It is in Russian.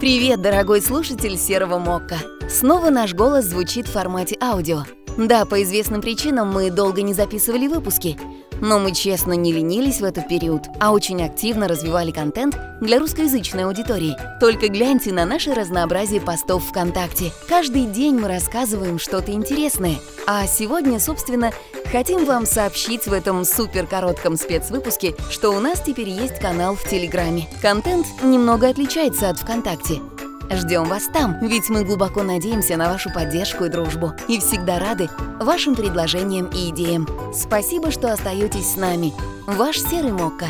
Привет, дорогой слушатель Серого Мокка! Снова наш голос звучит в формате аудио. Да, по известным причинам мы долго не записывали выпуски, но мы честно не ленились в этот период, а очень активно развивали контент для русскоязычной аудитории. Только гляньте на наше разнообразие постов ВКонтакте. Каждый день мы рассказываем что-то интересное. А сегодня, собственно, хотим вам сообщить в этом супер коротком спецвыпуске, что у нас теперь есть канал в Телеграме. Контент немного отличается от ВКонтакте. Ждем вас там, ведь мы глубоко надеемся на вашу поддержку и дружбу и всегда рады вашим предложениям и идеям. Спасибо, что остаетесь с нами. Ваш Серый Мокко.